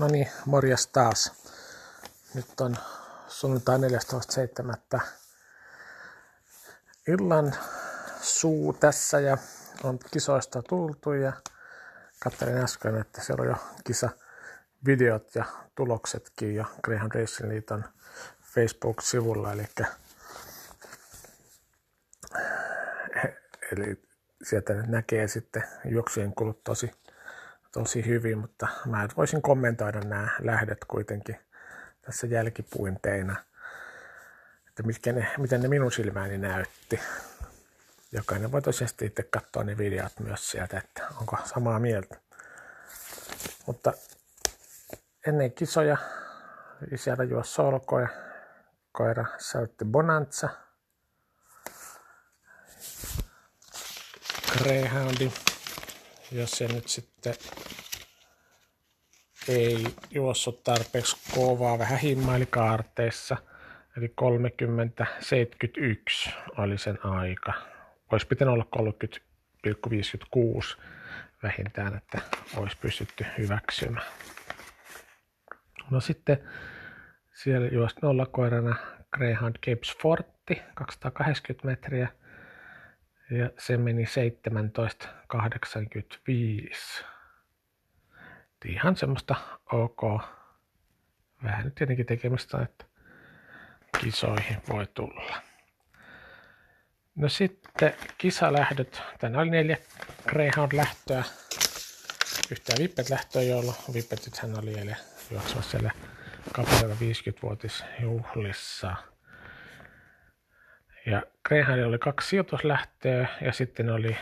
No niin, morjes taas. Nyt on sunnuntai 14.7. Illan suu tässä ja on kisoista tultu ja katselin äsken, että siellä on jo kisa videot ja tuloksetkin jo Greyhound Racing Liiton Facebook-sivulla, eli, eli sieltä näkee sitten juoksujen kulut tosi tosi hyvin, mutta mä voisin kommentoida nämä lähdet kuitenkin tässä jälkipuinteina, että mitkä ne, miten ne minun silmääni näytti. Jokainen voi tosiaan itse katsoa ne videot myös sieltä, että onko samaa mieltä. Mutta ennen kisoja siellä juo solkoja, koira säytti Bonanza, Greyhoundi, jos se nyt sitten ei juossut tarpeeksi kovaa, vähän himmaili kaarteissa. Eli 30-71 oli sen aika. Olisi pitänyt olla 30,56 vähintään, että olisi pystytty hyväksymään. No sitten siellä juosi nollakoirana Greyhound Capes Forti 280 metriä ja se meni 17.85. Ihan semmoista ok. Vähän tietenkin tekemistä, että kisoihin voi tulla. No sitten kisalähdöt. Tänä oli neljä Greyhound-lähtöä. Yhtään Vippet-lähtöä, jolla Vippetithän oli eilen juoksemassa siellä kapealla 50-vuotisjuhlissa. Ja Greyhoundilla oli kaksi sijoituslähtöä ja sitten oli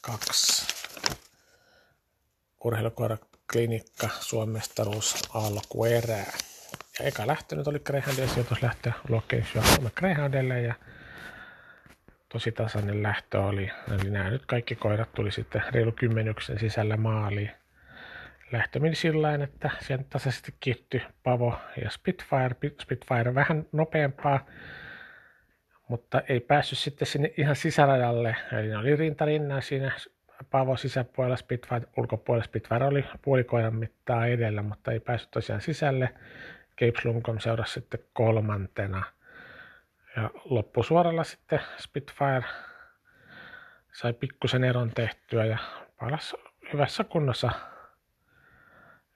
kaksi urheilukoiraklinikka Suomestaruus alkuerää. Ja eka lähtö nyt oli Greyhoundin sijoituslähtö Location Suomen Greyhoundille ja tosi tasainen lähtö oli. Eli nämä nyt kaikki koirat tuli sitten reilu kymmenyksen sisällä maaliin. Lähtö meni sillä että sieltä tasaisesti kiittyi Pavo ja Spitfire. Spitfire vähän nopeampaa, mutta ei päässyt sitten sinne ihan sisärajalle. Eli ne oli rintarinnan siinä Pavo sisäpuolella, Spitfire ulkopuolella. Spitfire oli puolikoiran mittaa edellä, mutta ei päässyt tosiaan sisälle. Cape Slumcom seurasi sitten kolmantena. Ja loppusuoralla sitten Spitfire sai pikkusen eron tehtyä ja palasi hyvässä kunnossa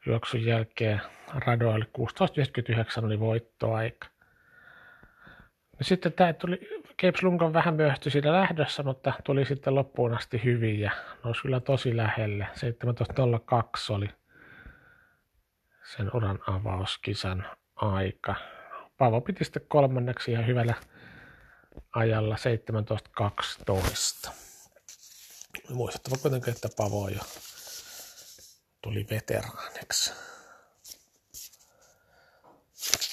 juoksun jälkeen radoille. 16.59 oli voittoaika. Sitten tämä tuli, Cape Slungon vähän myöhty siinä lähdössä, mutta tuli sitten loppuun asti hyvin ja nousi kyllä tosi lähelle. 17.02 oli sen uran avauskisan aika. Paavo piti sitten kolmanneksi ihan hyvällä ajalla 17.12. Muistettava kuitenkin, että Pavo jo tuli veteraaniksi.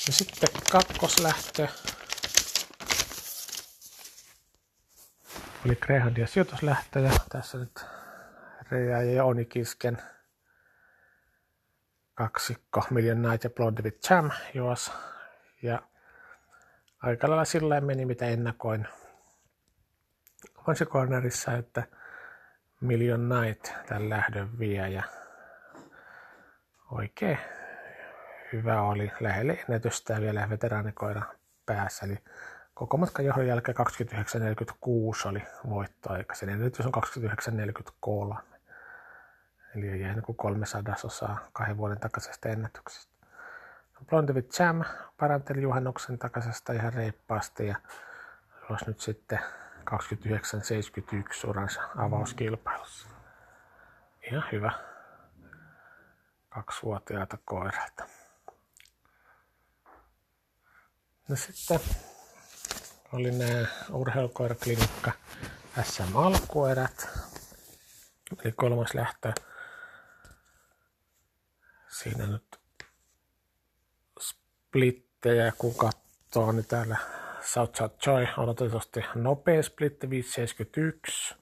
Ja sitten kakkoslähtö oli Greyhoundia sijoituslähtöjä. Tässä nyt Reija ja Jouni Kisken kaksikko Million Night ja Blonde with Jam juos. Ja aika lailla sillä meni mitä ennakoin Cornerissa, että Million Night tämän lähdön vie ja oikein hyvä oli lähelle ennätystä ja vielä veteraanikoira päässä. Eli koko matkan johdon jälkeen 29.46 oli voittoaika. Sen ennätys on 29.43. Eli ei jäänyt kuin kolme sadasosaa kahden vuoden takaisesta ennätyksestä. Blondevit Jam paranteli juhannuksen takaisesta ihan reippaasti ja olisi nyt sitten 29.71 uransa avauskilpailussa. Ihan hyvä. Kaksivuotiaita koiralta. No sitten oli nämä urheilukoiraklinikka SM alkuerät. Eli kolmas lähtö. Siinä nyt splittejä, kun katsoo, niin täällä South South Joy on otetusti nopea splitti 571.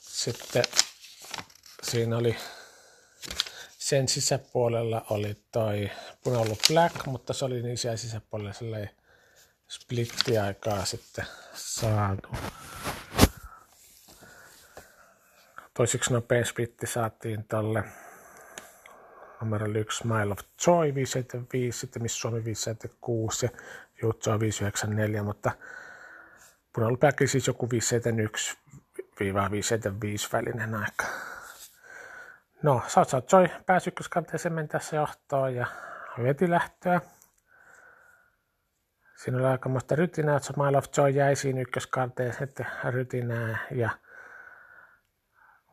Sitten siinä oli sen sisäpuolella oli toi punallu black, mutta se oli niin siellä sisäpuolella sellainen splittiaikaa sitten saatu. toisiksi nopein splitti saatiin tolle numero 1 Mile of Joy 575, sitten Miss Suomi 576 ja Jutsoa 594, mutta punalupääkin siis joku 571-575 välinen aika. No, South South Joy pääsi ykköskanteeseen tässä johtoon ja veti lähtöä. Siinä oli aikamoista rytinää, että Mile of Joy jäi siinä ykköskanteen sitten rytinää ja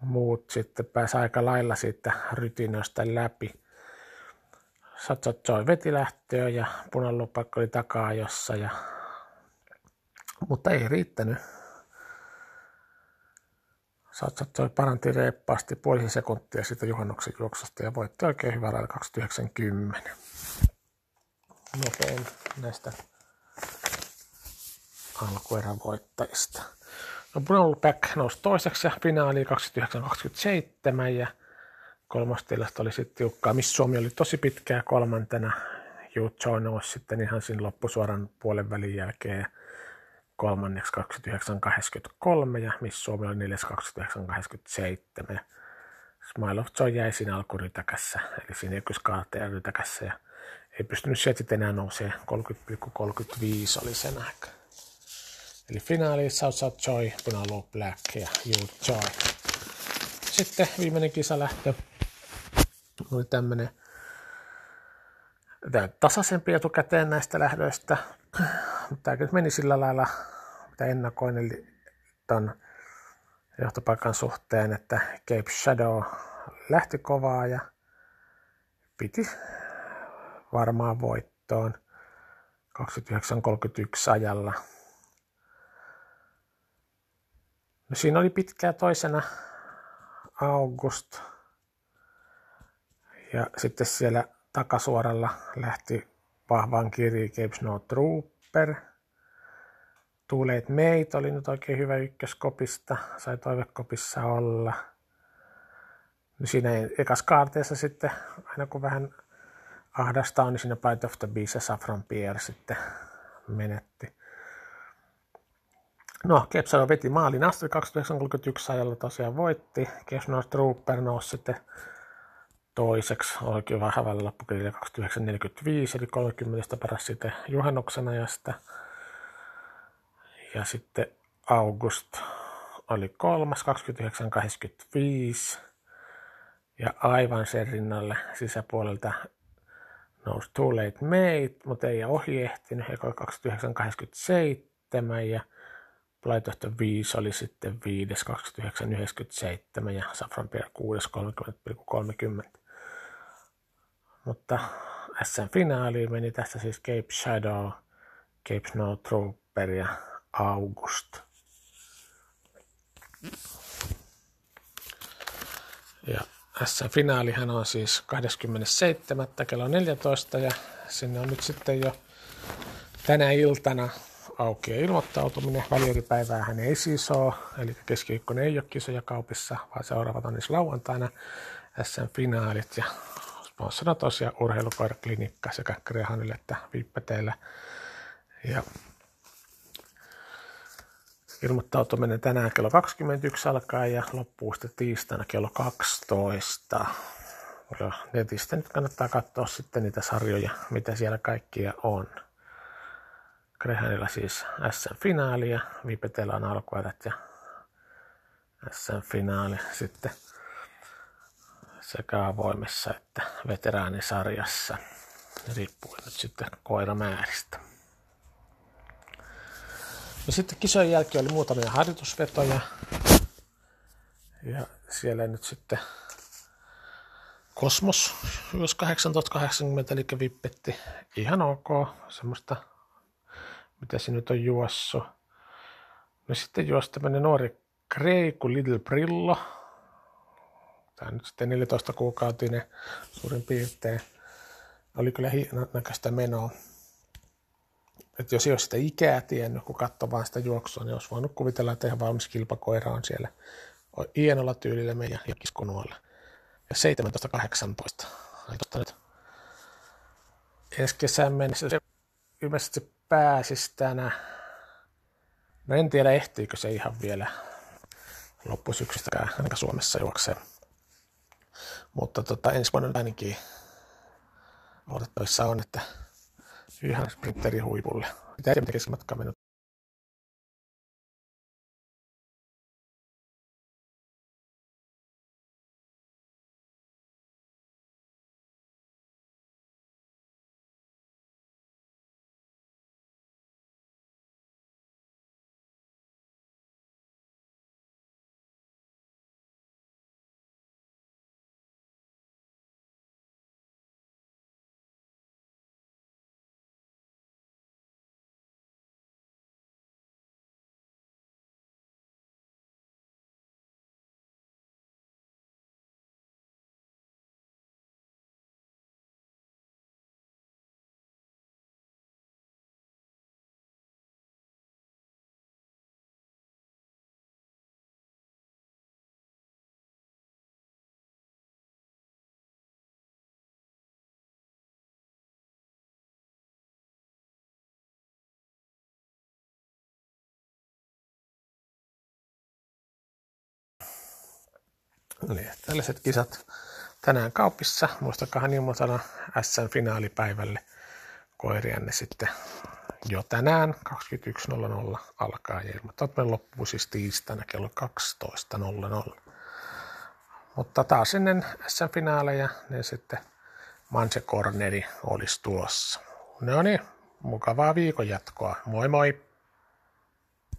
muut sitten pääsi aika lailla siitä rytinöstä läpi. Joy veti lähtöä ja punalupakko oli takaa jossa ja mutta ei riittänyt. Joy paranti reippaasti puolisen sekuntia siitä juhannuksen juoksusta ja voitti oikein hyvää rajalla 290. Nopein näistä alkuerän voittajista. No Bruno Beck nousi toiseksi ja finaali 29-27 ja kolmas tilasta oli sitten tiukkaa. Miss Suomi oli tosi pitkää kolmantena. Yu Choi nousi sitten ihan siinä loppusuoran puolen välin jälkeen kolmanneksi 29.83 ja Miss Suomi oli 4.29.87. Smile of Joy jäi siinä alkurytäkässä, eli siinä ykköskaateen rytäkässä ja ei pystynyt sieltä enää nousee 30,35 oli sen aika. Eli finaali South South Joy, Punalu Black ja You Joy. Sitten viimeinen kisa lähtö oli tämmöinen tasaisempi etukäteen näistä lähdöistä. Tämä meni sillä lailla, mitä ennakoin, eli ton johtopaikan suhteen, että Cape Shadow lähti kovaa ja piti varmaan voittoon 29.31 ajalla. No siinä oli pitkää toisena August. Ja sitten siellä takasuoralla lähti vahvaan kirji Cape Snow Trooper. Late Mate oli nyt oikein hyvä ykköskopista, sai toivekopissa olla. No siinä ekas kaarteessa sitten, aina kun vähän ahdasta on, niin siinä Bite of the Beast ja Saffron Pierre sitten menetti. No, Kepsalo veti maalin asti 2931 ajalla tosiaan voitti. Kepsalo Trooper nousi sitten toiseksi oikein vähän välillä loppukirjalla 2945 eli 30 paras sitten juhannuksen ajasta. Ja sitten August oli kolmas 29.85 ja aivan sen rinnalle sisäpuolelta nousi Too Late Mate, mutta ei ohi ehtinyt, 29.87 ja the 5 oli sitten 5, 29,97 ja Safran Pierre 6, 30,30. Mutta SM-finaaliin meni tässä siis Cape Shadow, Cape Snow Trooper ja August. Ja SM-finaalihan on siis 27. kello 14 ja sinne on nyt sitten jo tänä iltana auki ilmoittautuminen. Välieripäivää hän ei siis ole, eli keskiviikkona ei ole kisoja kaupissa, vaan seuraavat on siis lauantaina SM-finaalit ja sponssorina tosiaan urheilukoiraklinikka sekä Grehanille että Vippeteillä. Ja ilmoittautuminen tänään kello 21 alkaa ja loppuu sitten tiistaina kello 12. Ja netistä nyt kannattaa katsoa sitten niitä sarjoja, mitä siellä kaikkia on. Grehanilla siis SM-finaali ja Vipetellä on alkuerät ja SM-finaali sitten sekä avoimessa että veteraanisarjassa, riippuen nyt sitten koiramääristä. Ja sitten kisojen jälkeen oli muutamia harjoitusvetoja. Ja siellä nyt sitten Kosmos myös 1880, eli vippetti ihan ok, semmoista, mitä se nyt on juossut. No sitten juosi tämmöinen nuori Kreiku Little Brillo, tämä nyt sitten 14 kuukautinen suurin piirtein. Oli kyllä näköistä menoa. Et jos ei olisi sitä ikää tiennyt, kun katsoi vaan sitä juoksua, niin olisi voinut kuvitella, että ihan valmis kilpakoira on siellä hienolla tyylillä meidän kiskonuolla. Ja 17-18. nyt ensi kesän mennessä se ilmeisesti pääsisi tänä. No en tiedä ehtiikö se ihan vielä loppusyksystäkään ainakaan Suomessa juoksee. Mutta tota, ensi vuonna ainakin odotettavissa on, että ihan sprinteri huipulle. Mitä ei keskimatkaa mennyt Eli tällaiset kisat tänään kaupissa. Muistakaa ilmoitana SN finaalipäivälle koirianne sitten jo tänään 21.00 alkaa ja ilmoittaa loppuu siis tiistaina kello 12.00. Mutta taas ennen SM-finaaleja niin sitten Manse Corneri olisi tulossa. No niin, mukavaa viikon jatkoa. Moi moi!